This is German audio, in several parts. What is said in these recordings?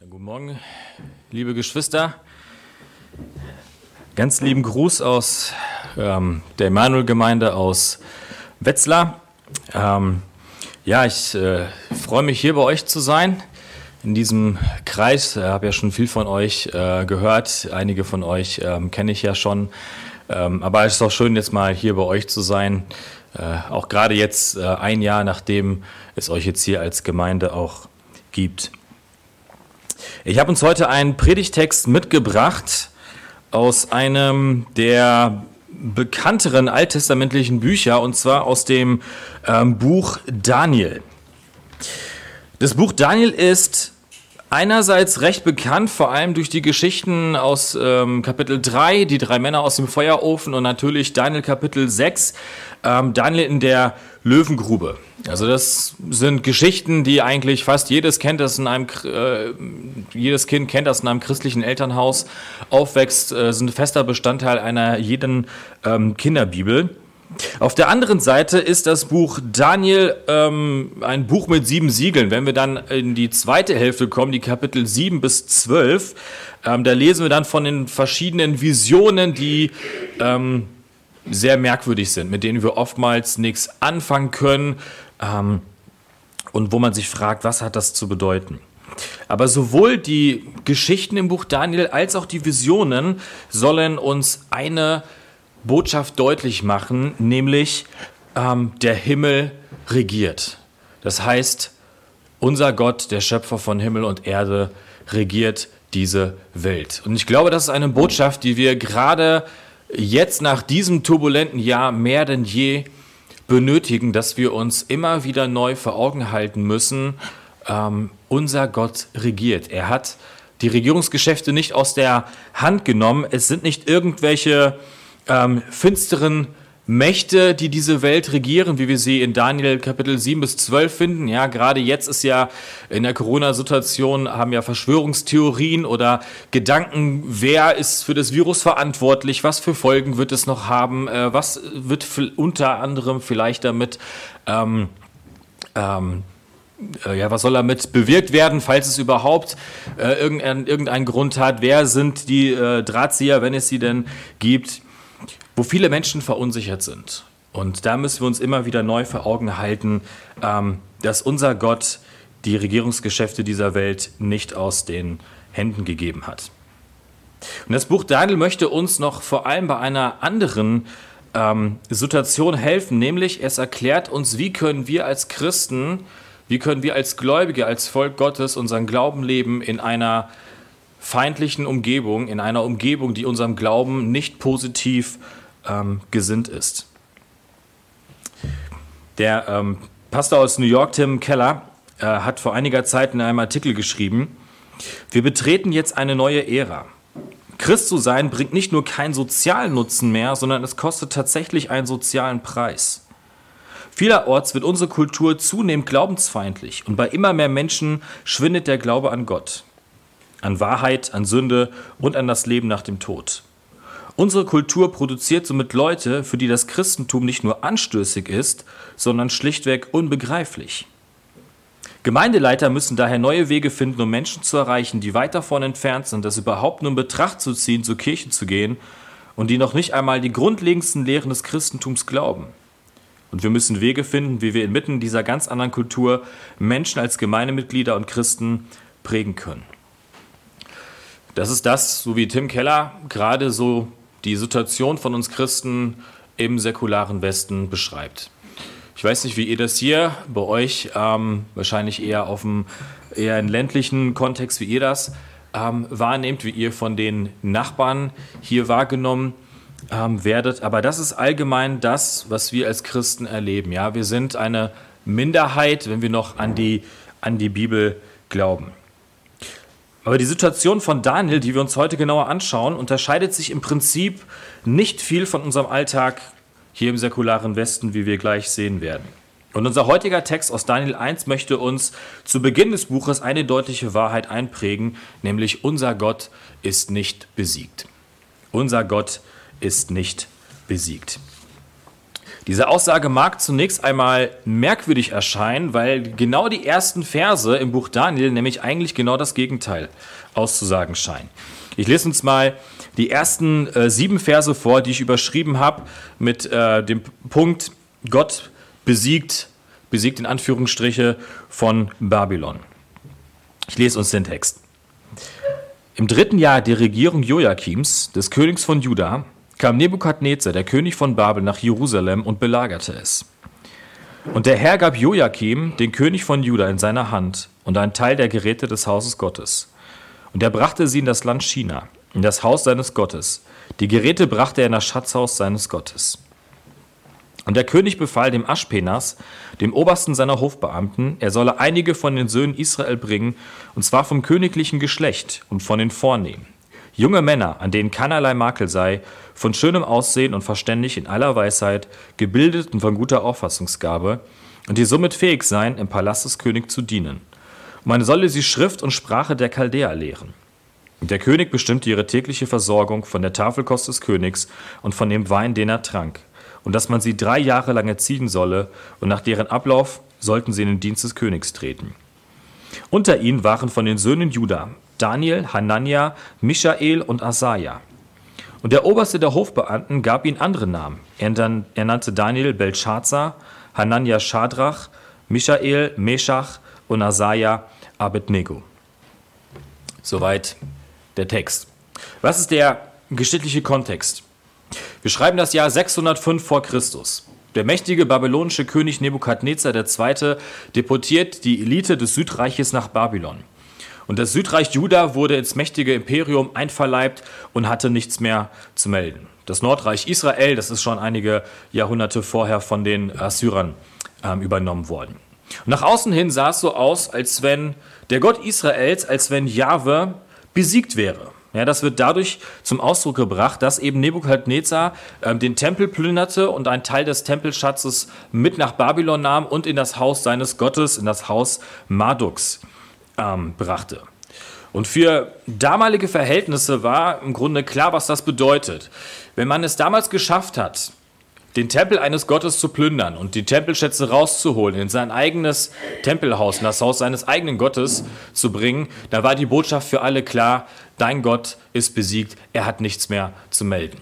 Ja, guten Morgen, liebe Geschwister. Ganz lieben Gruß aus ähm, der Emanuel-Gemeinde aus Wetzlar. Ähm, ja, ich äh, freue mich hier bei euch zu sein. In diesem Kreis Ich habe ja schon viel von euch äh, gehört. Einige von euch ähm, kenne ich ja schon. Ähm, aber es ist auch schön, jetzt mal hier bei euch zu sein. Äh, auch gerade jetzt, äh, ein Jahr nachdem es euch jetzt hier als Gemeinde auch gibt. Ich habe uns heute einen Predigtext mitgebracht aus einem der bekannteren alttestamentlichen Bücher, und zwar aus dem ähm, Buch Daniel. Das Buch Daniel ist einerseits recht bekannt, vor allem durch die Geschichten aus ähm, Kapitel 3, die drei Männer aus dem Feuerofen und natürlich Daniel Kapitel 6, ähm, Daniel in der Löwengrube. Also das sind Geschichten, die eigentlich fast jedes kennt, das in einem äh, jedes Kind kennt, das in einem christlichen Elternhaus aufwächst, äh, sind fester Bestandteil einer jeden ähm, Kinderbibel. Auf der anderen Seite ist das Buch Daniel ähm, ein Buch mit sieben Siegeln. Wenn wir dann in die zweite Hälfte kommen, die Kapitel 7 bis 12, ähm, da lesen wir dann von den verschiedenen Visionen, die ähm, sehr merkwürdig sind, mit denen wir oftmals nichts anfangen können ähm, und wo man sich fragt, was hat das zu bedeuten. Aber sowohl die Geschichten im Buch Daniel als auch die Visionen sollen uns eine Botschaft deutlich machen, nämlich ähm, der Himmel regiert. Das heißt, unser Gott, der Schöpfer von Himmel und Erde, regiert diese Welt. Und ich glaube, das ist eine Botschaft, die wir gerade jetzt nach diesem turbulenten Jahr mehr denn je benötigen, dass wir uns immer wieder neu vor Augen halten müssen, ähm, unser Gott regiert. Er hat die Regierungsgeschäfte nicht aus der Hand genommen. Es sind nicht irgendwelche ähm, finsteren Mächte, die diese Welt regieren, wie wir sie in Daniel Kapitel 7 bis 12 finden. Ja, gerade jetzt ist ja in der Corona-Situation haben ja Verschwörungstheorien oder Gedanken, wer ist für das Virus verantwortlich, was für Folgen wird es noch haben, äh, was wird unter anderem vielleicht damit ähm, ähm, äh, ja, was soll damit bewirkt werden, falls es überhaupt äh, irgendeinen irgendein Grund hat? Wer sind die äh, Drahtzieher, wenn es sie denn gibt? Wo viele Menschen verunsichert sind. Und da müssen wir uns immer wieder neu vor Augen halten, ähm, dass unser Gott die Regierungsgeschäfte dieser Welt nicht aus den Händen gegeben hat. Und das Buch Daniel möchte uns noch vor allem bei einer anderen ähm, Situation helfen, nämlich es erklärt uns, wie können wir als Christen, wie können wir als Gläubige, als Volk Gottes unseren Glauben leben in einer feindlichen Umgebung, in einer Umgebung, die unserem Glauben nicht positiv ähm, gesinnt ist. Der ähm, Pastor aus New York, Tim Keller, äh, hat vor einiger Zeit in einem Artikel geschrieben, wir betreten jetzt eine neue Ära. Christ zu sein bringt nicht nur keinen sozialen Nutzen mehr, sondern es kostet tatsächlich einen sozialen Preis. Vielerorts wird unsere Kultur zunehmend glaubensfeindlich und bei immer mehr Menschen schwindet der Glaube an Gott, an Wahrheit, an Sünde und an das Leben nach dem Tod. Unsere Kultur produziert somit Leute, für die das Christentum nicht nur anstößig ist, sondern schlichtweg unbegreiflich. Gemeindeleiter müssen daher neue Wege finden, um Menschen zu erreichen, die weit davon entfernt sind, das überhaupt nur in Betracht zu ziehen, zur Kirche zu gehen und die noch nicht einmal die grundlegendsten Lehren des Christentums glauben. Und wir müssen Wege finden, wie wir inmitten dieser ganz anderen Kultur Menschen als Gemeindemitglieder und Christen prägen können. Das ist das, so wie Tim Keller gerade so die Situation von uns Christen im säkularen Westen beschreibt. Ich weiß nicht, wie ihr das hier bei euch, ähm, wahrscheinlich eher auf dem eher in ländlichen Kontext, wie ihr das ähm, wahrnehmt, wie ihr von den Nachbarn hier wahrgenommen ähm, werdet. Aber das ist allgemein das, was wir als Christen erleben. Ja, wir sind eine Minderheit, wenn wir noch an die, an die Bibel glauben. Aber die Situation von Daniel, die wir uns heute genauer anschauen, unterscheidet sich im Prinzip nicht viel von unserem Alltag hier im säkularen Westen, wie wir gleich sehen werden. Und unser heutiger Text aus Daniel 1 möchte uns zu Beginn des Buches eine deutliche Wahrheit einprägen, nämlich unser Gott ist nicht besiegt. Unser Gott ist nicht besiegt. Diese Aussage mag zunächst einmal merkwürdig erscheinen, weil genau die ersten Verse im Buch Daniel nämlich eigentlich genau das Gegenteil auszusagen scheinen. Ich lese uns mal die ersten äh, sieben Verse vor, die ich überschrieben habe mit äh, dem Punkt Gott besiegt, besiegt in Anführungsstriche von Babylon. Ich lese uns den Text. Im dritten Jahr der Regierung Joachims, des Königs von Juda, kam Nebukadnezar, der König von Babel, nach Jerusalem und belagerte es. Und der Herr gab Joachim, den König von Juda, in seine Hand und einen Teil der Geräte des Hauses Gottes. Und er brachte sie in das Land China, in das Haus seines Gottes. Die Geräte brachte er in das Schatzhaus seines Gottes. Und der König befahl dem Aschpenas, dem obersten seiner Hofbeamten, er solle einige von den Söhnen Israel bringen, und zwar vom königlichen Geschlecht und von den Vornehmen. Junge Männer, an denen keinerlei Makel sei, von schönem Aussehen und verständig in aller Weisheit, gebildet und von guter Auffassungsgabe, und die somit fähig seien, im Palast des Königs zu dienen. Man solle sie Schrift und Sprache der Chaldäer lehren. Der König bestimmte ihre tägliche Versorgung von der Tafelkost des Königs und von dem Wein, den er trank und dass man sie drei Jahre lang erziehen solle, und nach deren Ablauf sollten sie in den Dienst des Königs treten. Unter ihnen waren von den Söhnen Juda Daniel, Hanania, Michael und Asaja. Und der Oberste der Hofbeamten gab ihnen andere Namen. Er, nannte Daniel Belshazzar, Hanania Shadrach, Michael Meshach und Asaja Abednego. Soweit der Text. Was ist der geschichtliche Kontext? Wir schreiben das Jahr 605 vor Christus. Der mächtige babylonische König Nebukadnezar II. deportiert die Elite des Südreiches nach Babylon. Und das Südreich Juda wurde ins mächtige Imperium einverleibt und hatte nichts mehr zu melden. Das Nordreich Israel, das ist schon einige Jahrhunderte vorher von den Assyrern ähm, übernommen worden. Und nach außen hin sah es so aus, als wenn der Gott Israels, als wenn Jahwe besiegt wäre. Ja, das wird dadurch zum Ausdruck gebracht, dass eben Nebukadnezar äh, den Tempel plünderte und einen Teil des Tempelschatzes mit nach Babylon nahm und in das Haus seines Gottes, in das Haus Marduks ähm, brachte. Und für damalige Verhältnisse war im Grunde klar, was das bedeutet. Wenn man es damals geschafft hat, den Tempel eines Gottes zu plündern und die Tempelschätze rauszuholen, in sein eigenes Tempelhaus, in das Haus seines eigenen Gottes zu bringen, da war die Botschaft für alle klar, dein Gott ist besiegt, er hat nichts mehr zu melden.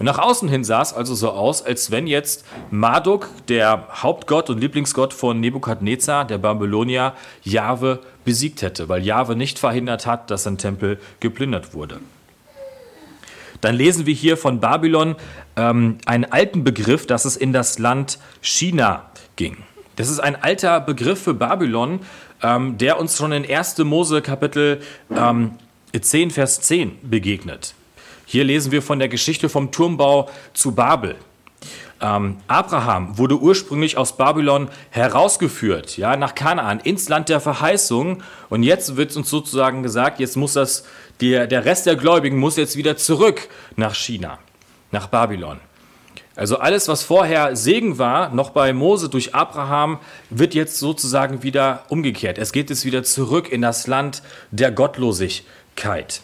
Und nach außen hin sah es also so aus, als wenn jetzt Marduk, der Hauptgott und Lieblingsgott von Nebukadnezar, der Babylonier, Jahwe besiegt hätte, weil Jahwe nicht verhindert hat, dass sein Tempel geplündert wurde. Dann lesen wir hier von Babylon ähm, einen alten Begriff, dass es in das Land China ging. Das ist ein alter Begriff für Babylon, ähm, der uns schon in 1. Mose Kapitel ähm, 10, Vers 10 begegnet. Hier lesen wir von der Geschichte vom Turmbau zu Babel. Ähm, Abraham wurde ursprünglich aus Babylon herausgeführt, ja, nach Kanaan, ins Land der Verheißung. Und jetzt wird uns sozusagen gesagt, jetzt muss das, der, der Rest der Gläubigen muss jetzt wieder zurück nach China, nach Babylon. Also alles, was vorher Segen war, noch bei Mose durch Abraham, wird jetzt sozusagen wieder umgekehrt. Es geht jetzt wieder zurück in das Land der Gottlosigkeit.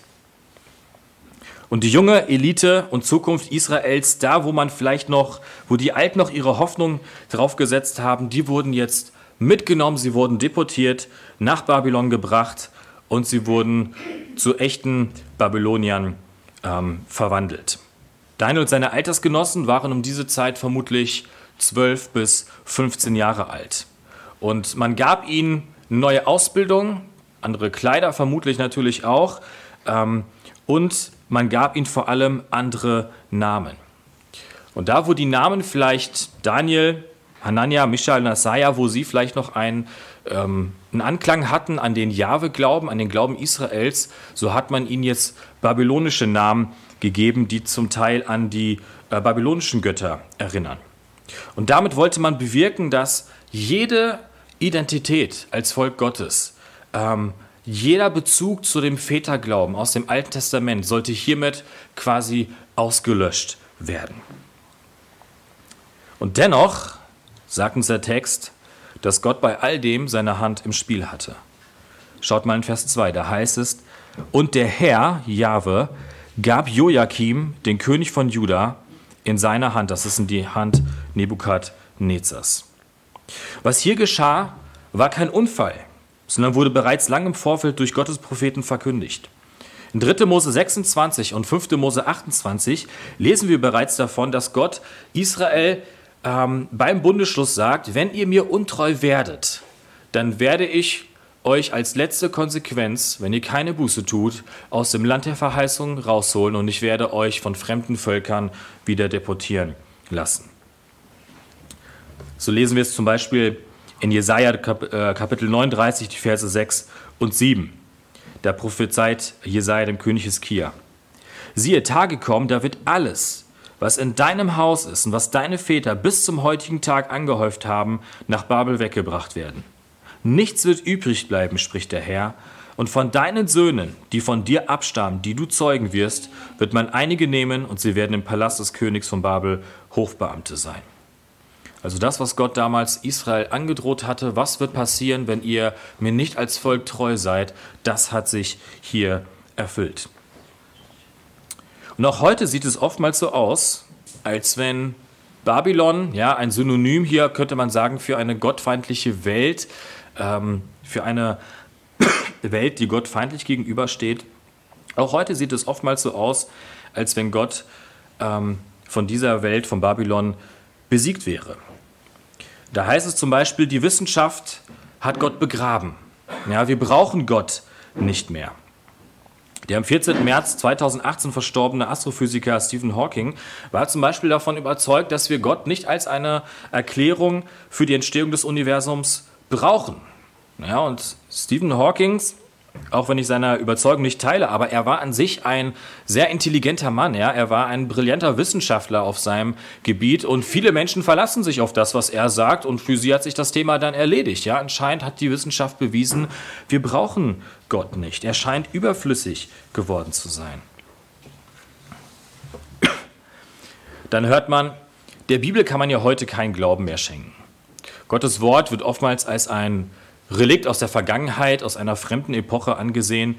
Und die junge Elite und Zukunft Israels, da wo man vielleicht noch, wo die Alten noch ihre Hoffnung drauf gesetzt haben, die wurden jetzt mitgenommen, sie wurden deportiert, nach Babylon gebracht und sie wurden zu echten Babyloniern ähm, verwandelt. Daniel und seine Altersgenossen waren um diese Zeit vermutlich 12 bis 15 Jahre alt. Und man gab ihnen eine neue Ausbildung, andere Kleider vermutlich natürlich auch. Ähm, und man gab ihnen vor allem andere Namen. Und da, wo die Namen vielleicht Daniel, Hanania, Mishael und wo sie vielleicht noch einen, ähm, einen Anklang hatten an den Jahwe-Glauben, an den Glauben Israels, so hat man ihnen jetzt babylonische Namen gegeben, die zum Teil an die äh, babylonischen Götter erinnern. Und damit wollte man bewirken, dass jede Identität als Volk Gottes ähm, jeder Bezug zu dem Väterglauben aus dem Alten Testament sollte hiermit quasi ausgelöscht werden. Und dennoch sagt uns der Text, dass Gott bei all dem seine Hand im Spiel hatte. Schaut mal in Vers 2, da heißt es, und der Herr, Jahwe, gab Joachim, den König von Juda, in seine Hand, das ist in die Hand Nebukadnezars. Was hier geschah, war kein Unfall, sondern wurde bereits lang im Vorfeld durch Gottes Propheten verkündigt. In 3. Mose 26 und 5. Mose 28 lesen wir bereits davon, dass Gott Israel ähm, beim Bundesschluss sagt, wenn ihr mir untreu werdet, dann werde ich euch als letzte Konsequenz, wenn ihr keine Buße tut, aus dem Land der Verheißung rausholen und ich werde euch von fremden Völkern wieder deportieren lassen. So lesen wir es zum Beispiel in Jesaja äh, Kapitel 39, die Verse 6 und 7. Da prophezeit Jesaja dem König Hiskia. Siehe, Tage kommen, da wird alles, was in deinem Haus ist und was deine Väter bis zum heutigen Tag angehäuft haben, nach Babel weggebracht werden. Nichts wird übrig bleiben, spricht der Herr, und von deinen Söhnen, die von dir abstammen, die du zeugen wirst, wird man einige nehmen und sie werden im Palast des Königs von Babel Hofbeamte sein. Also das, was Gott damals Israel angedroht hatte, was wird passieren, wenn ihr mir nicht als Volk treu seid, das hat sich hier erfüllt. Und auch heute sieht es oftmals so aus, als wenn Babylon, ja, ein Synonym hier könnte man sagen für eine gottfeindliche Welt, ähm, für eine Welt, die Gott feindlich gegenübersteht. Auch heute sieht es oftmals so aus, als wenn Gott ähm, von dieser Welt, von Babylon, besiegt wäre. Da heißt es zum Beispiel, die Wissenschaft hat Gott begraben. Ja, wir brauchen Gott nicht mehr. Der am 14. März 2018 verstorbene Astrophysiker Stephen Hawking war zum Beispiel davon überzeugt, dass wir Gott nicht als eine Erklärung für die Entstehung des Universums brauchen. Ja, und Stephen Hawkings auch wenn ich seine Überzeugung nicht teile, aber er war an sich ein sehr intelligenter Mann. Ja? Er war ein brillanter Wissenschaftler auf seinem Gebiet und viele Menschen verlassen sich auf das, was er sagt und für sie hat sich das Thema dann erledigt. Ja? Anscheinend hat die Wissenschaft bewiesen, wir brauchen Gott nicht. Er scheint überflüssig geworden zu sein. Dann hört man, der Bibel kann man ja heute keinen Glauben mehr schenken. Gottes Wort wird oftmals als ein Relikt aus der Vergangenheit, aus einer fremden Epoche angesehen,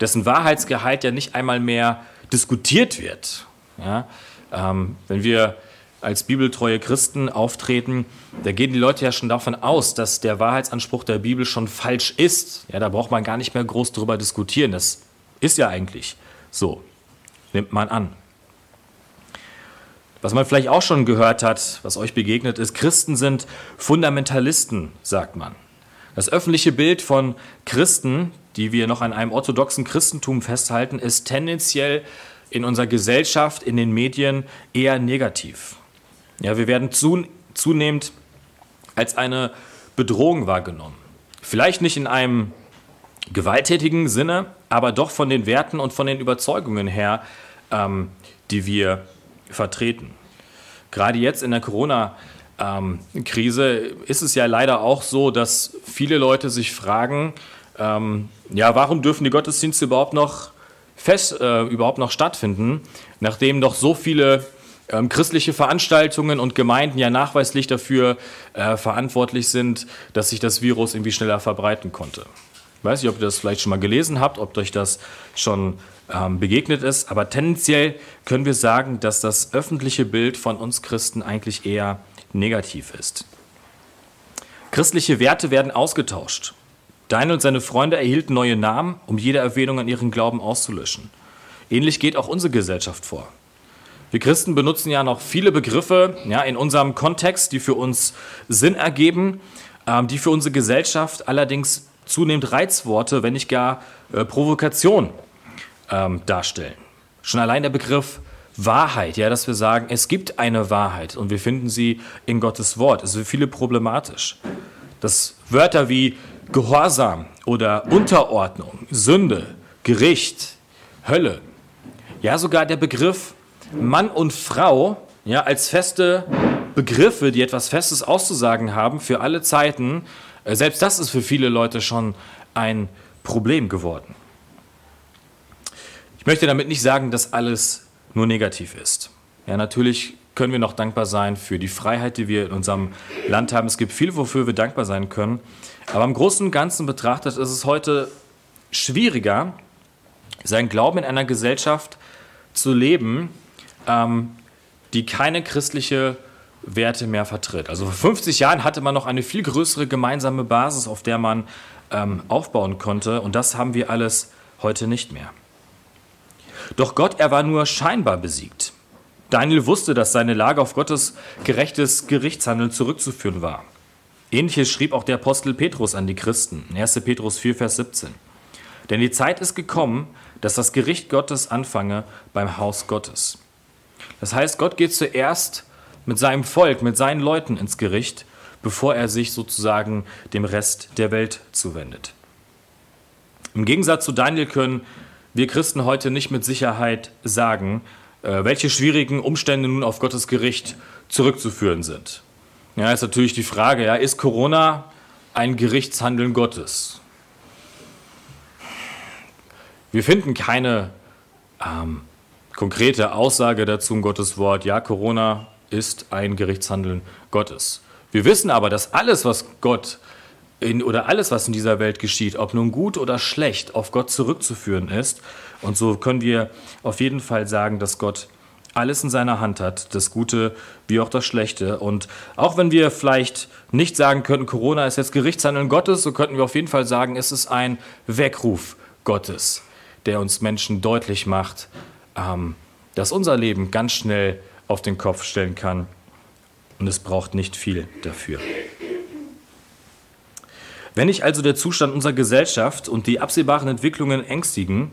dessen Wahrheitsgehalt ja nicht einmal mehr diskutiert wird. Ja? Ähm, wenn wir als bibeltreue Christen auftreten, da gehen die Leute ja schon davon aus, dass der Wahrheitsanspruch der Bibel schon falsch ist. Ja, da braucht man gar nicht mehr groß darüber diskutieren. Das ist ja eigentlich so, nimmt man an. Was man vielleicht auch schon gehört hat, was euch begegnet ist, Christen sind Fundamentalisten, sagt man. Das öffentliche Bild von Christen, die wir noch an einem orthodoxen Christentum festhalten, ist tendenziell in unserer Gesellschaft, in den Medien eher negativ. Ja, wir werden zunehmend als eine Bedrohung wahrgenommen. Vielleicht nicht in einem gewalttätigen Sinne, aber doch von den Werten und von den Überzeugungen her, ähm, die wir vertreten. Gerade jetzt in der Corona-Krise ähm, Krise ist es ja leider auch so, dass viele Leute sich fragen, ähm, ja, warum dürfen die Gottesdienste überhaupt noch fest, äh, überhaupt noch stattfinden, nachdem doch so viele ähm, christliche Veranstaltungen und Gemeinden ja nachweislich dafür äh, verantwortlich sind, dass sich das Virus irgendwie schneller verbreiten konnte. Ich weiß nicht, ob ihr das vielleicht schon mal gelesen habt, ob euch das schon ähm, begegnet ist, aber tendenziell können wir sagen, dass das öffentliche Bild von uns Christen eigentlich eher negativ ist. Christliche Werte werden ausgetauscht. Daniel und seine Freunde erhielten neue Namen, um jede Erwähnung an ihren Glauben auszulöschen. Ähnlich geht auch unsere Gesellschaft vor. Wir Christen benutzen ja noch viele Begriffe ja, in unserem Kontext, die für uns Sinn ergeben, ähm, die für unsere Gesellschaft allerdings zunehmend Reizworte, wenn nicht gar äh, Provokation ähm, darstellen. Schon allein der Begriff Wahrheit, ja, dass wir sagen, es gibt eine Wahrheit und wir finden sie in Gottes Wort. Es ist für viele problematisch. Dass Wörter wie Gehorsam oder Unterordnung, Sünde, Gericht, Hölle, ja, sogar der Begriff Mann und Frau, ja, als feste Begriffe, die etwas Festes auszusagen haben für alle Zeiten, äh, selbst das ist für viele Leute schon ein Problem geworden. Ich möchte damit nicht sagen, dass alles nur negativ ist. Ja, natürlich können wir noch dankbar sein für die Freiheit, die wir in unserem Land haben. Es gibt viel, wofür wir dankbar sein können. Aber im Großen und Ganzen betrachtet ist es heute schwieriger, seinen Glauben in einer Gesellschaft zu leben, ähm, die keine christliche Werte mehr vertritt. Also vor 50 Jahren hatte man noch eine viel größere gemeinsame Basis, auf der man ähm, aufbauen konnte. Und das haben wir alles heute nicht mehr. Doch Gott, er war nur scheinbar besiegt. Daniel wusste, dass seine Lage auf Gottes gerechtes Gerichtshandeln zurückzuführen war. Ähnliches schrieb auch der Apostel Petrus an die Christen, 1. Petrus 4, Vers 17. Denn die Zeit ist gekommen, dass das Gericht Gottes anfange beim Haus Gottes. Das heißt, Gott geht zuerst mit seinem Volk, mit seinen Leuten ins Gericht, bevor er sich sozusagen dem Rest der Welt zuwendet. Im Gegensatz zu Daniel können wir Christen heute nicht mit Sicherheit sagen, äh, welche schwierigen Umstände nun auf Gottes Gericht zurückzuführen sind. Ja, ist natürlich die Frage, ja, ist Corona ein Gerichtshandeln Gottes? Wir finden keine ähm, konkrete Aussage dazu im Gottes Wort, ja, Corona ist ein Gerichtshandeln Gottes. Wir wissen aber, dass alles, was Gott in, oder alles, was in dieser Welt geschieht, ob nun gut oder schlecht, auf Gott zurückzuführen ist. Und so können wir auf jeden Fall sagen, dass Gott alles in seiner Hand hat, das Gute wie auch das Schlechte. Und auch wenn wir vielleicht nicht sagen könnten, Corona ist jetzt Gerichtshandeln Gottes, so könnten wir auf jeden Fall sagen, es ist ein Weckruf Gottes, der uns Menschen deutlich macht, ähm, dass unser Leben ganz schnell auf den Kopf stellen kann. Und es braucht nicht viel dafür. Wenn dich also der Zustand unserer Gesellschaft und die absehbaren Entwicklungen ängstigen,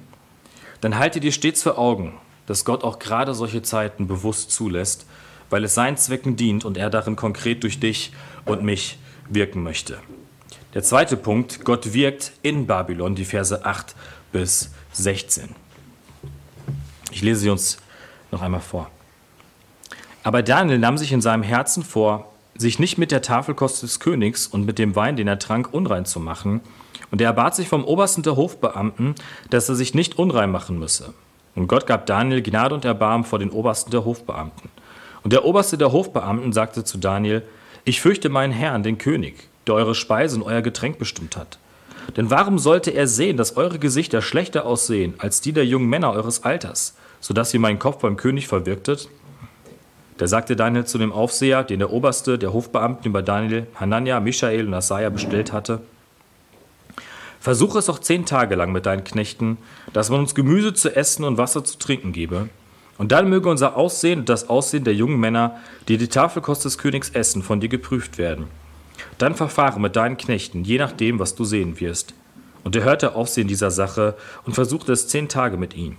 dann halte dir stets vor Augen, dass Gott auch gerade solche Zeiten bewusst zulässt, weil es seinen Zwecken dient und er darin konkret durch dich und mich wirken möchte. Der zweite Punkt, Gott wirkt in Babylon, die Verse 8 bis 16. Ich lese sie uns noch einmal vor. Aber Daniel nahm sich in seinem Herzen vor, sich nicht mit der Tafelkost des Königs und mit dem Wein, den er trank, unrein zu machen. Und er erbat sich vom obersten der Hofbeamten, dass er sich nicht unrein machen müsse. Und Gott gab Daniel Gnade und Erbarmen vor den obersten der Hofbeamten. Und der oberste der Hofbeamten sagte zu Daniel, ich fürchte meinen Herrn, den König, der eure Speise und euer Getränk bestimmt hat. Denn warum sollte er sehen, dass eure Gesichter schlechter aussehen als die der jungen Männer eures Alters, so dass ihr meinen Kopf beim König verwirktet? Da sagte Daniel zu dem Aufseher, den der Oberste der Hofbeamten über Daniel, Hanania, Michael und Asaja bestellt hatte, Versuche es auch zehn Tage lang mit deinen Knechten, dass man uns Gemüse zu essen und Wasser zu trinken gebe. Und dann möge unser Aussehen und das Aussehen der jungen Männer, die die Tafelkost des Königs essen, von dir geprüft werden. Dann verfahre mit deinen Knechten, je nachdem, was du sehen wirst. Und er hörte Aufsehen dieser Sache und versuchte es zehn Tage mit ihm.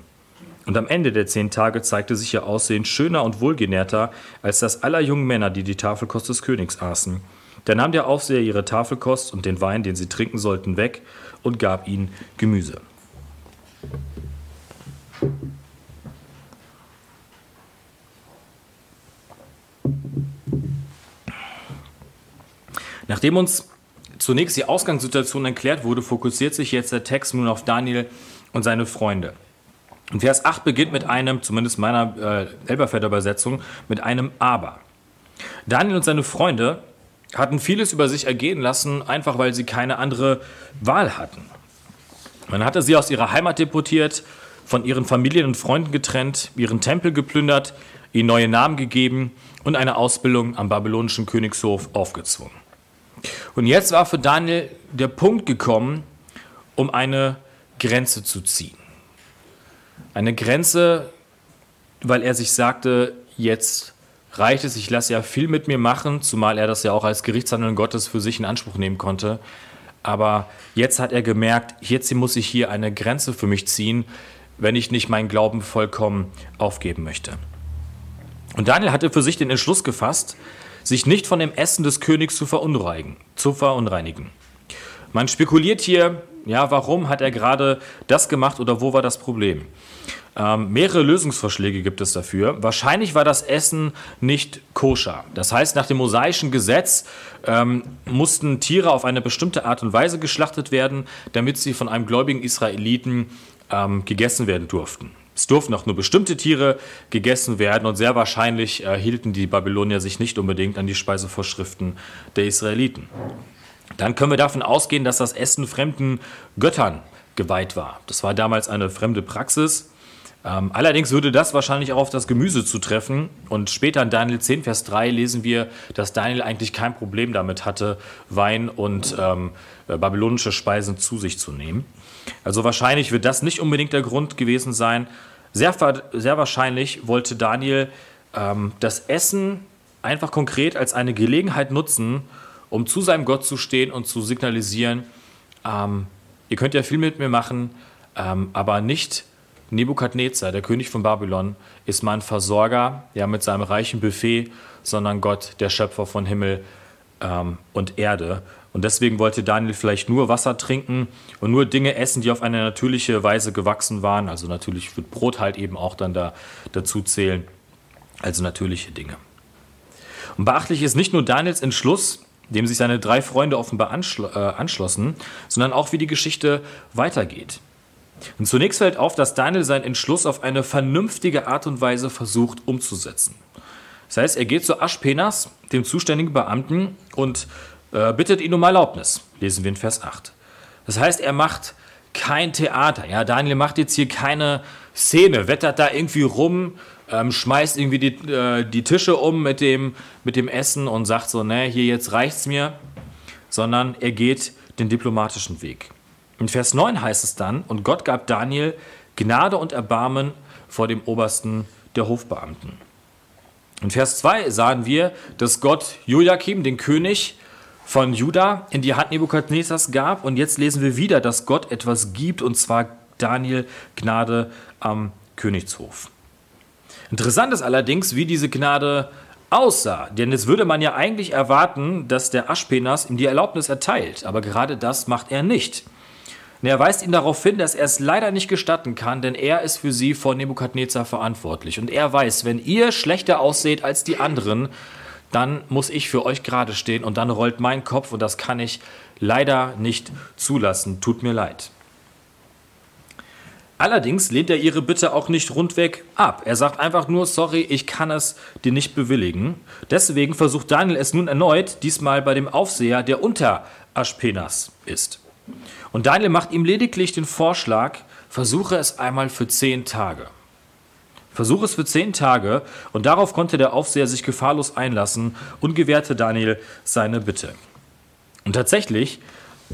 Und am Ende der zehn Tage zeigte sich ihr Aussehen schöner und wohlgenährter als das aller jungen Männer, die die Tafelkost des Königs aßen. Da nahm der Aufseher ihre Tafelkost und den Wein, den sie trinken sollten, weg und gab ihnen Gemüse. Nachdem uns zunächst die Ausgangssituation erklärt wurde, fokussiert sich jetzt der Text nun auf Daniel und seine Freunde. Und Vers 8 beginnt mit einem, zumindest meiner äh, Elberfelder Übersetzung, mit einem Aber. Daniel und seine Freunde hatten vieles über sich ergehen lassen, einfach weil sie keine andere Wahl hatten. Man hatte sie aus ihrer Heimat deportiert, von ihren Familien und Freunden getrennt, ihren Tempel geplündert, ihnen neue Namen gegeben und eine Ausbildung am babylonischen Königshof aufgezwungen. Und jetzt war für Daniel der Punkt gekommen, um eine Grenze zu ziehen. Eine Grenze, weil er sich sagte, jetzt reicht es, ich lasse ja viel mit mir machen, zumal er das ja auch als Gerichtshandeln Gottes für sich in Anspruch nehmen konnte. Aber jetzt hat er gemerkt, jetzt muss ich hier eine Grenze für mich ziehen, wenn ich nicht meinen Glauben vollkommen aufgeben möchte. Und Daniel hatte für sich den Entschluss gefasst, sich nicht von dem Essen des Königs zu verunreinigen. Zu verunreinigen. Man spekuliert hier, ja, warum hat er gerade das gemacht oder wo war das Problem? Ähm, mehrere Lösungsvorschläge gibt es dafür. Wahrscheinlich war das Essen nicht koscher. Das heißt, nach dem mosaischen Gesetz ähm, mussten Tiere auf eine bestimmte Art und Weise geschlachtet werden, damit sie von einem gläubigen Israeliten ähm, gegessen werden durften. Es durften auch nur bestimmte Tiere gegessen werden und sehr wahrscheinlich äh, hielten die Babylonier sich nicht unbedingt an die Speisevorschriften der Israeliten. Dann können wir davon ausgehen, dass das Essen fremden Göttern geweiht war. Das war damals eine fremde Praxis. Ähm, allerdings würde das wahrscheinlich auch auf das Gemüse zutreffen. Und später in Daniel 10, Vers 3 lesen wir, dass Daniel eigentlich kein Problem damit hatte, Wein und ähm, äh, babylonische Speisen zu sich zu nehmen. Also wahrscheinlich wird das nicht unbedingt der Grund gewesen sein. Sehr, sehr wahrscheinlich wollte Daniel ähm, das Essen einfach konkret als eine Gelegenheit nutzen, um zu seinem Gott zu stehen und zu signalisieren, ähm, ihr könnt ja viel mit mir machen, ähm, aber nicht Nebukadnezar, der König von Babylon, ist mein Versorger, ja mit seinem reichen Buffet, sondern Gott, der Schöpfer von Himmel ähm, und Erde. Und deswegen wollte Daniel vielleicht nur Wasser trinken und nur Dinge essen, die auf eine natürliche Weise gewachsen waren. Also natürlich wird Brot halt eben auch dann da, dazu zählen. Also natürliche Dinge. Und beachtlich ist nicht nur Daniels Entschluss, dem sich seine drei Freunde offenbar anschl äh, anschlossen, sondern auch wie die Geschichte weitergeht. Und zunächst fällt auf, dass Daniel seinen Entschluss auf eine vernünftige Art und Weise versucht umzusetzen. Das heißt, er geht zu Aschpenas, dem zuständigen Beamten, und äh, bittet ihn um Erlaubnis. Lesen wir in Vers 8. Das heißt, er macht kein Theater. Ja, Daniel macht jetzt hier keine Szene, wettert da irgendwie rum, ähm, schmeißt irgendwie die, äh, die Tische um mit dem, mit dem Essen und sagt so, ne, hier jetzt reicht's mir, sondern er geht den diplomatischen Weg. In Vers 9 heißt es dann, und Gott gab Daniel Gnade und Erbarmen vor dem Obersten der Hofbeamten. In Vers 2 sahen wir, dass Gott Joachim, den König von Juda, in die Hand Nebukadnezars gab. Und jetzt lesen wir wieder, dass Gott etwas gibt, und zwar Daniel Gnade am Königshof. Interessant ist allerdings, wie diese Gnade aussah. Denn jetzt würde man ja eigentlich erwarten, dass der Aschpenas ihm die Erlaubnis erteilt. Aber gerade das macht er nicht. Und er weist ihn darauf hin, dass er es leider nicht gestatten kann, denn er ist für sie vor Nebukadnezar verantwortlich. Und er weiß, wenn ihr schlechter ausseht als die anderen, dann muss ich für euch gerade stehen und dann rollt mein Kopf und das kann ich leider nicht zulassen. Tut mir leid. Allerdings lehnt er ihre Bitte auch nicht rundweg ab. Er sagt einfach nur, sorry, ich kann es dir nicht bewilligen. Deswegen versucht Daniel es nun erneut, diesmal bei dem Aufseher, der unter Aschpenas ist. Und Daniel macht ihm lediglich den Vorschlag, versuche es einmal für zehn Tage. Versuche es für zehn Tage und darauf konnte der Aufseher sich gefahrlos einlassen und gewährte Daniel seine Bitte. Und tatsächlich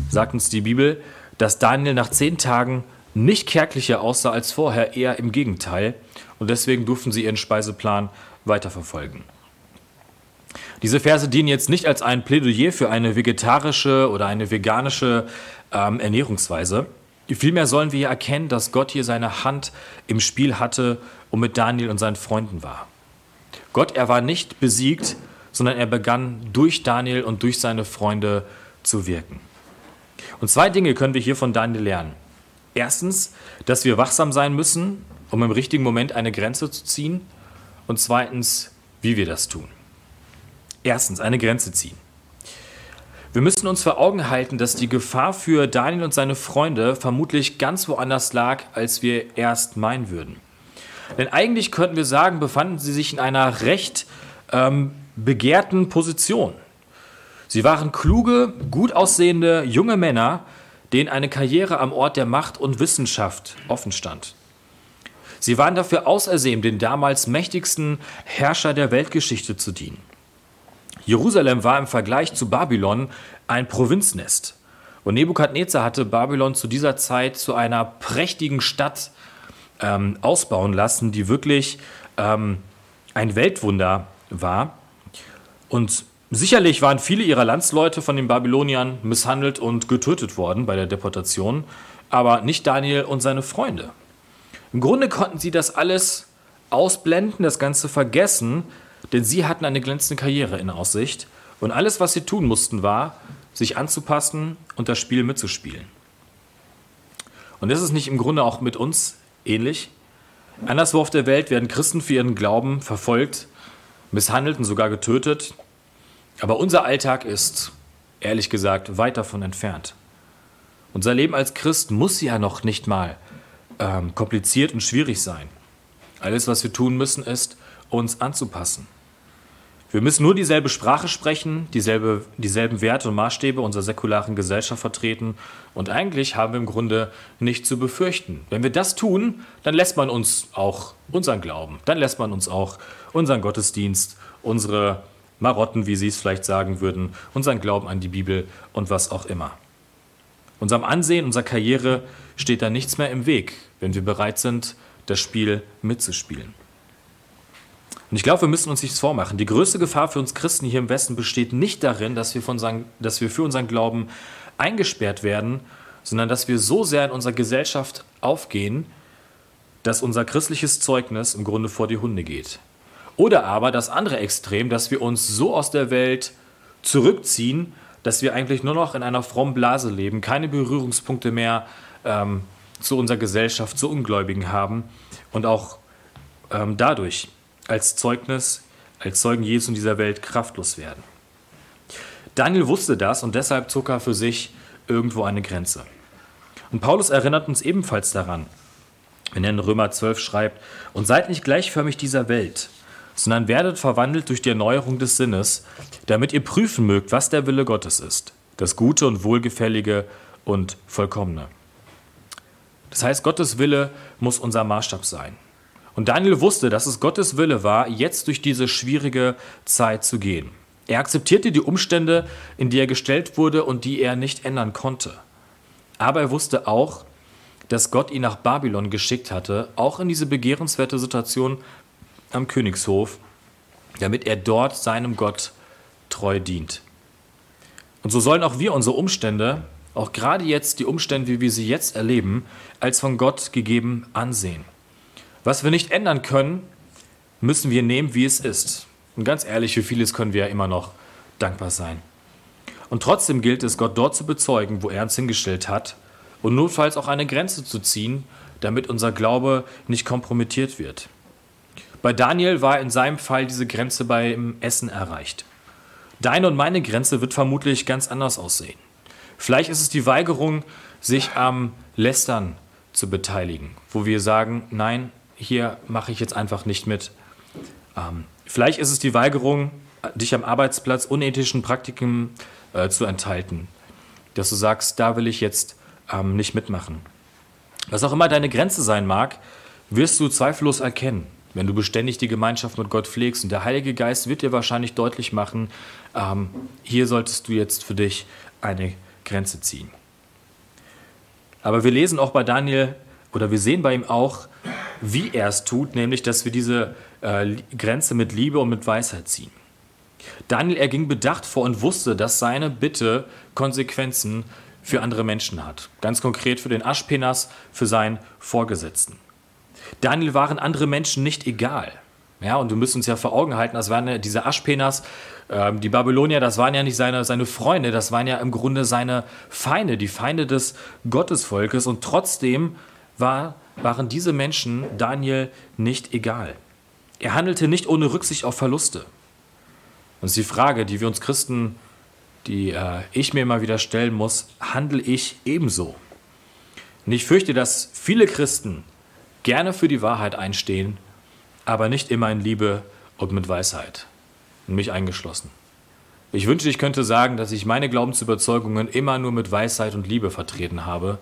sagt uns die Bibel, dass Daniel nach zehn Tagen nicht kärglicher aussah als vorher, eher im Gegenteil. Und deswegen durften sie ihren Speiseplan weiterverfolgen. Diese Verse dienen jetzt nicht als ein Plädoyer für eine vegetarische oder eine veganische ähm, Ernährungsweise. Vielmehr sollen wir erkennen, dass Gott hier seine Hand im Spiel hatte und mit Daniel und seinen Freunden war. Gott, er war nicht besiegt, sondern er begann durch Daniel und durch seine Freunde zu wirken. Und zwei Dinge können wir hier von Daniel lernen. Erstens, dass wir wachsam sein müssen, um im richtigen Moment eine Grenze zu ziehen. Und zweitens, wie wir das tun. Erstens, eine Grenze ziehen. Wir müssen uns vor Augen halten, dass die Gefahr für Daniel und seine Freunde vermutlich ganz woanders lag, als wir erst meinen würden. Denn eigentlich könnten wir sagen, befanden sie sich in einer recht ähm, begehrten Position. Sie waren kluge, gut aussehende junge Männer, denen eine Karriere am Ort der Macht und Wissenschaft offen stand. Sie waren dafür ausersehen, den damals mächtigsten Herrscher der Weltgeschichte zu dienen. Jerusalem war im Vergleich zu Babylon ein Provinznest. Und Nebukadnezar hatte Babylon zu dieser Zeit zu einer prächtigen Stadt ähm, ausbauen lassen, die wirklich ähm, ein Weltwunder war. Und sicherlich waren viele ihrer Landsleute von den Babyloniern misshandelt und getötet worden bei der Deportation, aber nicht Daniel und seine Freunde. Im Grunde konnten sie das alles ausblenden, das Ganze vergessen, denn sie hatten eine glänzende Karriere in Aussicht und alles, was sie tun mussten, war, sich anzupassen und das Spiel mitzuspielen. Und ist es nicht im Grunde auch mit uns ähnlich? Anderswo auf der Welt werden Christen für ihren Glauben verfolgt, misshandelt und sogar getötet. Aber unser Alltag ist, ehrlich gesagt, weit davon entfernt. Unser Leben als Christ muss ja noch nicht mal ähm, kompliziert und schwierig sein. Alles, was wir tun müssen, ist, uns anzupassen. Wir müssen nur dieselbe Sprache sprechen, dieselbe, dieselben Werte und Maßstäbe unserer säkularen Gesellschaft vertreten und eigentlich haben wir im Grunde nichts zu befürchten. Wenn wir das tun, dann lässt man uns auch unseren Glauben, dann lässt man uns auch unseren Gottesdienst, unsere Marotten, wie Sie es vielleicht sagen würden, unseren Glauben an die Bibel und was auch immer. Unserem Ansehen, unserer Karriere steht da nichts mehr im Weg, wenn wir bereit sind, das Spiel mitzuspielen. Und ich glaube, wir müssen uns nichts vormachen. Die größte Gefahr für uns Christen hier im Westen besteht nicht darin, dass wir, von unseren, dass wir für unseren Glauben eingesperrt werden, sondern dass wir so sehr in unserer Gesellschaft aufgehen, dass unser christliches Zeugnis im Grunde vor die Hunde geht. Oder aber das andere Extrem, dass wir uns so aus der Welt zurückziehen, dass wir eigentlich nur noch in einer frommen Blase leben, keine Berührungspunkte mehr ähm, zu unserer Gesellschaft, zu Ungläubigen haben und auch ähm, dadurch als Zeugnis, als Zeugen Jesu in dieser Welt kraftlos werden. Daniel wusste das und deshalb zog er für sich irgendwo eine Grenze. Und Paulus erinnert uns ebenfalls daran, wenn er in Römer 12 schreibt, und seid nicht gleichförmig dieser Welt, sondern werdet verwandelt durch die Erneuerung des Sinnes, damit ihr prüfen mögt, was der Wille Gottes ist, das Gute und Wohlgefällige und Vollkommene. Das heißt, Gottes Wille muss unser Maßstab sein. Und Daniel wusste, dass es Gottes Wille war, jetzt durch diese schwierige Zeit zu gehen. Er akzeptierte die Umstände, in die er gestellt wurde und die er nicht ändern konnte. Aber er wusste auch, dass Gott ihn nach Babylon geschickt hatte, auch in diese begehrenswerte Situation am Königshof, damit er dort seinem Gott treu dient. Und so sollen auch wir unsere Umstände, auch gerade jetzt die Umstände, wie wir sie jetzt erleben, als von Gott gegeben ansehen. Was wir nicht ändern können, müssen wir nehmen, wie es ist. Und ganz ehrlich, für vieles können wir ja immer noch dankbar sein. Und trotzdem gilt es, Gott dort zu bezeugen, wo er uns hingestellt hat und notfalls auch eine Grenze zu ziehen, damit unser Glaube nicht kompromittiert wird. Bei Daniel war in seinem Fall diese Grenze beim Essen erreicht. Deine und meine Grenze wird vermutlich ganz anders aussehen. Vielleicht ist es die Weigerung, sich am Lästern zu beteiligen, wo wir sagen, nein, hier mache ich jetzt einfach nicht mit. Ähm, vielleicht ist es die Weigerung, dich am Arbeitsplatz unethischen Praktiken äh, zu enthalten, dass du sagst, da will ich jetzt ähm, nicht mitmachen. Was auch immer deine Grenze sein mag, wirst du zweifellos erkennen, wenn du beständig die Gemeinschaft mit Gott pflegst. Und der Heilige Geist wird dir wahrscheinlich deutlich machen, ähm, hier solltest du jetzt für dich eine Grenze ziehen. Aber wir lesen auch bei Daniel oder wir sehen bei ihm auch, wie er es tut, nämlich dass wir diese äh, Grenze mit Liebe und mit Weisheit ziehen. Daniel, er ging bedacht vor und wusste, dass seine Bitte Konsequenzen für andere Menschen hat. Ganz konkret für den Aschpenas, für seinen Vorgesetzten. Daniel waren andere Menschen nicht egal. Ja, und du müsst uns ja vor Augen halten, das waren ja diese Aschpenas, äh, die Babylonier, das waren ja nicht seine, seine Freunde, das waren ja im Grunde seine Feinde, die Feinde des Gottesvolkes. Und trotzdem war waren diese Menschen Daniel nicht egal. Er handelte nicht ohne Rücksicht auf Verluste. Und die Frage, die wir uns Christen, die äh, ich mir immer wieder stellen muss, handle ich ebenso? Und ich fürchte, dass viele Christen gerne für die Wahrheit einstehen, aber nicht immer in Liebe und mit Weisheit. Mich eingeschlossen. Ich wünschte, ich könnte sagen, dass ich meine Glaubensüberzeugungen immer nur mit Weisheit und Liebe vertreten habe,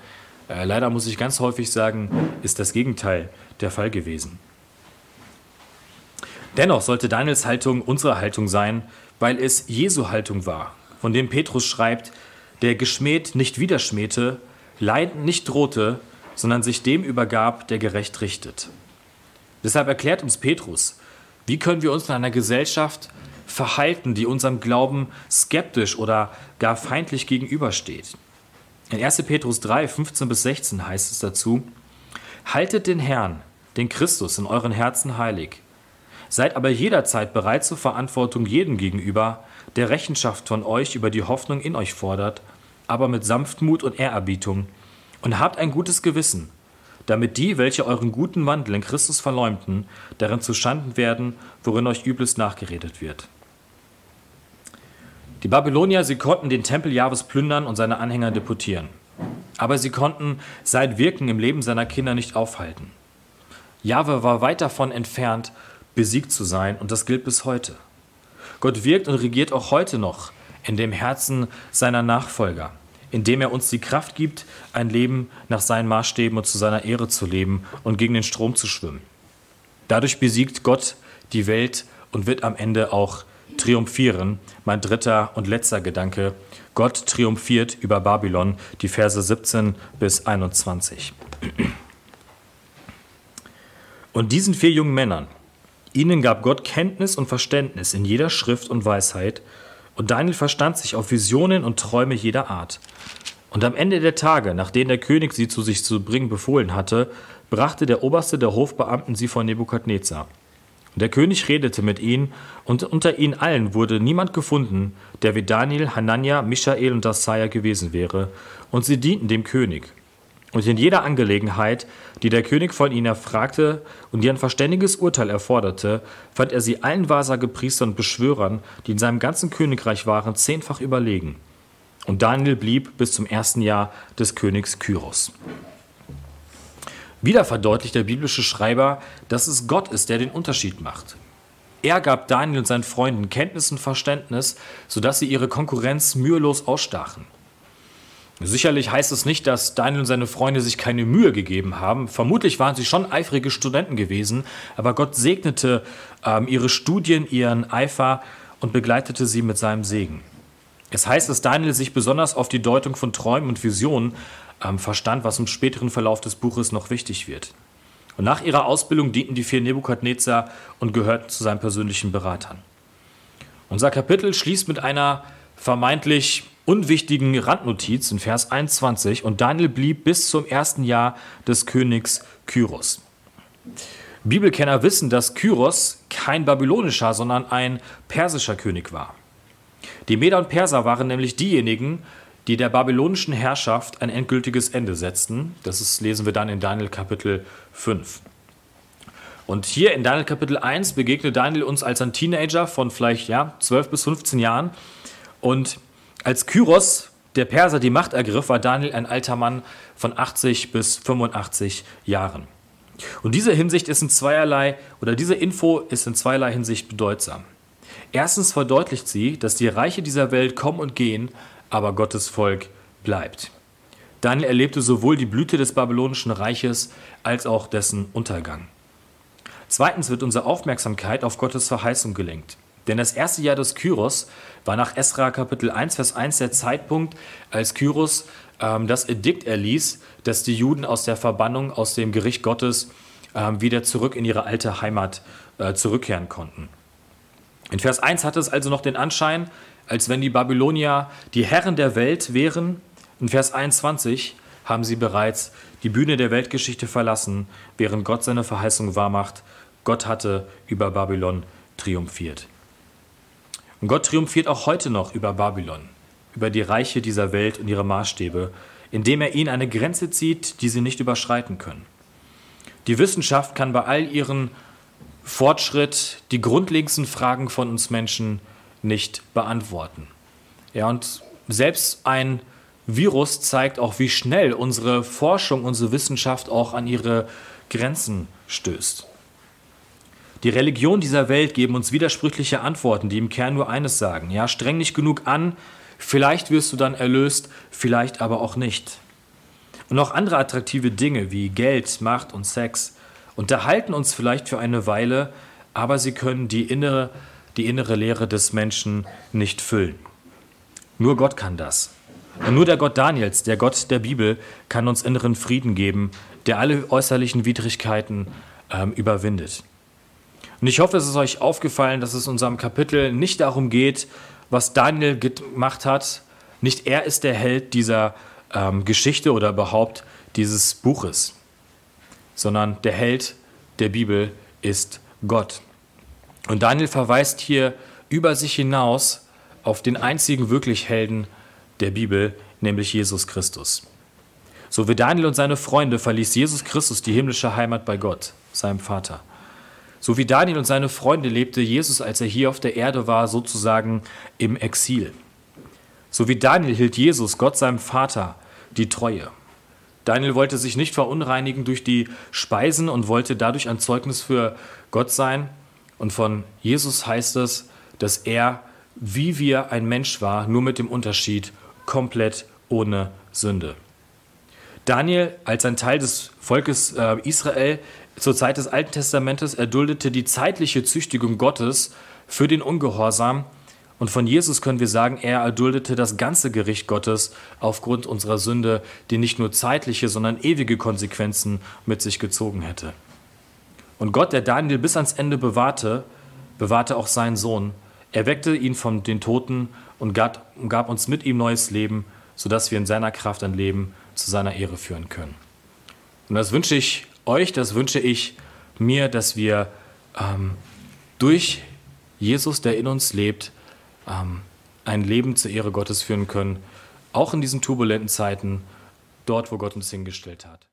äh, leider muss ich ganz häufig sagen, ist das Gegenteil der Fall gewesen. Dennoch sollte Daniels Haltung unsere Haltung sein, weil es Jesu Haltung war, von dem Petrus schreibt, der geschmäht nicht widerschmähte, leidend nicht drohte, sondern sich dem übergab, der gerecht richtet. Deshalb erklärt uns Petrus, wie können wir uns in einer Gesellschaft verhalten, die unserem Glauben skeptisch oder gar feindlich gegenübersteht. In 1. Petrus 3, 15 bis 16 heißt es dazu, Haltet den Herrn, den Christus, in euren Herzen heilig. Seid aber jederzeit bereit zur Verantwortung jedem gegenüber, der Rechenschaft von euch über die Hoffnung in euch fordert, aber mit Sanftmut und Ehrerbietung. Und habt ein gutes Gewissen, damit die, welche euren guten Wandel in Christus verleumden, darin zuschanden werden, worin euch Übles nachgeredet wird. Die Babylonier, sie konnten den Tempel Jahwes plündern und seine Anhänger deportieren. Aber sie konnten sein Wirken im Leben seiner Kinder nicht aufhalten. Jahwe war weit davon entfernt, besiegt zu sein und das gilt bis heute. Gott wirkt und regiert auch heute noch in dem Herzen seiner Nachfolger, indem er uns die Kraft gibt, ein Leben nach seinen Maßstäben und zu seiner Ehre zu leben und gegen den Strom zu schwimmen. Dadurch besiegt Gott die Welt und wird am Ende auch triumphieren. Mein dritter und letzter Gedanke. Gott triumphiert über Babylon, die Verse 17 bis 21. Und diesen vier jungen Männern, ihnen gab Gott Kenntnis und Verständnis in jeder Schrift und Weisheit, und Daniel verstand sich auf Visionen und Träume jeder Art. Und am Ende der Tage, nachdem der König sie zu sich zu bringen befohlen hatte, brachte der Oberste der Hofbeamten sie vor Nebukadnezar. Und der König redete mit ihnen, und unter ihnen allen wurde niemand gefunden, der wie Daniel, Hanania, Michael und Asaja gewesen wäre, und sie dienten dem König. Und in jeder Angelegenheit, die der König von ihnen erfragte und die ein verständiges Urteil erforderte, fand er sie allen Wahrsagepriestern und Beschwörern, die in seinem ganzen Königreich waren, zehnfach überlegen. Und Daniel blieb bis zum ersten Jahr des Königs Kyros. Wieder verdeutlicht der biblische Schreiber, dass es Gott ist, der den Unterschied macht. Er gab Daniel und seinen Freunden Kenntnis und Verständnis, sodass sie ihre Konkurrenz mühelos ausstachen. Sicherlich heißt es nicht, dass Daniel und seine Freunde sich keine Mühe gegeben haben. Vermutlich waren sie schon eifrige Studenten gewesen, aber Gott segnete ähm, ihre Studien, ihren Eifer und begleitete sie mit seinem Segen. Es heißt, dass Daniel sich besonders auf die Deutung von Träumen und Visionen ähm, verstand, was im späteren Verlauf des Buches noch wichtig wird. Und nach ihrer Ausbildung dienten die vier Nebukadnezar und gehörten zu seinen persönlichen Beratern. Unser Kapitel schließt mit einer vermeintlich unwichtigen Randnotiz in Vers 21 und Daniel blieb bis zum ersten Jahr des Königs Kyros. Bibelkenner wissen, dass Kyros kein babylonischer, sondern ein persischer König war. Die Meder und Perser waren nämlich diejenigen, die der babylonischen Herrschaft ein endgültiges Ende setzten. Das ist, lesen wir dann in Daniel Kapitel 5. Und hier in Daniel Kapitel 1 begegnet Daniel uns als ein Teenager von vielleicht ja, 12 bis 15 Jahren. Und als Kyros, der Perser, die Macht ergriff, war Daniel ein alter Mann von 80 bis 85 Jahren. Und diese Hinsicht ist in zweierlei, oder diese Info ist in zweierlei Hinsicht bedeutsam. Erstens verdeutlicht sie, dass die Reiche dieser Welt kommen und gehen, aber Gottes Volk bleibt. Daniel erlebte sowohl die Blüte des babylonischen Reiches als auch dessen Untergang. Zweitens wird unsere Aufmerksamkeit auf Gottes Verheißung gelenkt. Denn das erste Jahr des Kyros war nach Esra Kapitel 1, Vers 1 der Zeitpunkt, als Kyros ähm, das Edikt erließ, dass die Juden aus der Verbannung, aus dem Gericht Gottes ähm, wieder zurück in ihre alte Heimat äh, zurückkehren konnten. In Vers 1 hatte es also noch den Anschein, als wenn die Babylonier die Herren der Welt wären. In Vers 21 haben sie bereits die Bühne der Weltgeschichte verlassen, während Gott seine Verheißung wahrmacht. Gott hatte über Babylon triumphiert. Gott triumphiert auch heute noch über Babylon, über die Reiche dieser Welt und ihre Maßstäbe, indem er ihnen eine Grenze zieht, die sie nicht überschreiten können. Die Wissenschaft kann bei all ihren Fortschritt die grundlegendsten Fragen von uns Menschen nicht beantworten. Ja, und selbst ein Virus zeigt auch, wie schnell unsere Forschung, unsere Wissenschaft auch an ihre Grenzen stößt. Die Religionen dieser Welt geben uns widersprüchliche Antworten, die im Kern nur eines sagen. Ja, streng nicht genug an, vielleicht wirst du dann erlöst, vielleicht aber auch nicht. Und auch andere attraktive Dinge wie Geld, Macht und Sex unterhalten uns vielleicht für eine Weile, aber sie können die innere die innere Lehre des Menschen nicht füllen. Nur Gott kann das. Und nur der Gott Daniels, der Gott der Bibel, kann uns inneren Frieden geben, der alle äußerlichen Widrigkeiten ähm, überwindet. Und ich hoffe, es ist euch aufgefallen, dass es in unserem Kapitel nicht darum geht, was Daniel gemacht hat. Nicht er ist der Held dieser ähm, Geschichte oder überhaupt dieses Buches, sondern der Held der Bibel ist Gott. Und Daniel verweist hier über sich hinaus auf den einzigen wirklich Helden der Bibel, nämlich Jesus Christus. So wie Daniel und seine Freunde verließ Jesus Christus die himmlische Heimat bei Gott, seinem Vater. So wie Daniel und seine Freunde lebte Jesus, als er hier auf der Erde war, sozusagen im Exil. So wie Daniel hielt Jesus, Gott seinem Vater, die Treue. Daniel wollte sich nicht verunreinigen durch die Speisen und wollte dadurch ein Zeugnis für Gott sein, und von Jesus heißt es, dass er, wie wir ein Mensch war, nur mit dem Unterschied, komplett ohne Sünde. Daniel als ein Teil des Volkes äh, Israel zur Zeit des Alten Testamentes erduldete die zeitliche Züchtigung Gottes für den Ungehorsam. Und von Jesus können wir sagen, er erduldete das ganze Gericht Gottes aufgrund unserer Sünde, die nicht nur zeitliche, sondern ewige Konsequenzen mit sich gezogen hätte. Und Gott, der Daniel bis ans Ende bewahrte, bewahrte auch seinen Sohn. Er weckte ihn von den Toten und gab, uns mit ihm neues Leben, sodass wir in seiner Kraft ein Leben zu seiner Ehre führen können. Und das wünsche ich euch, das wünsche ich mir, dass wir ähm, durch Jesus, der in uns lebt, ähm, ein Leben zur Ehre Gottes führen können, auch in diesen turbulenten Zeiten, dort, wo Gott uns hingestellt hat.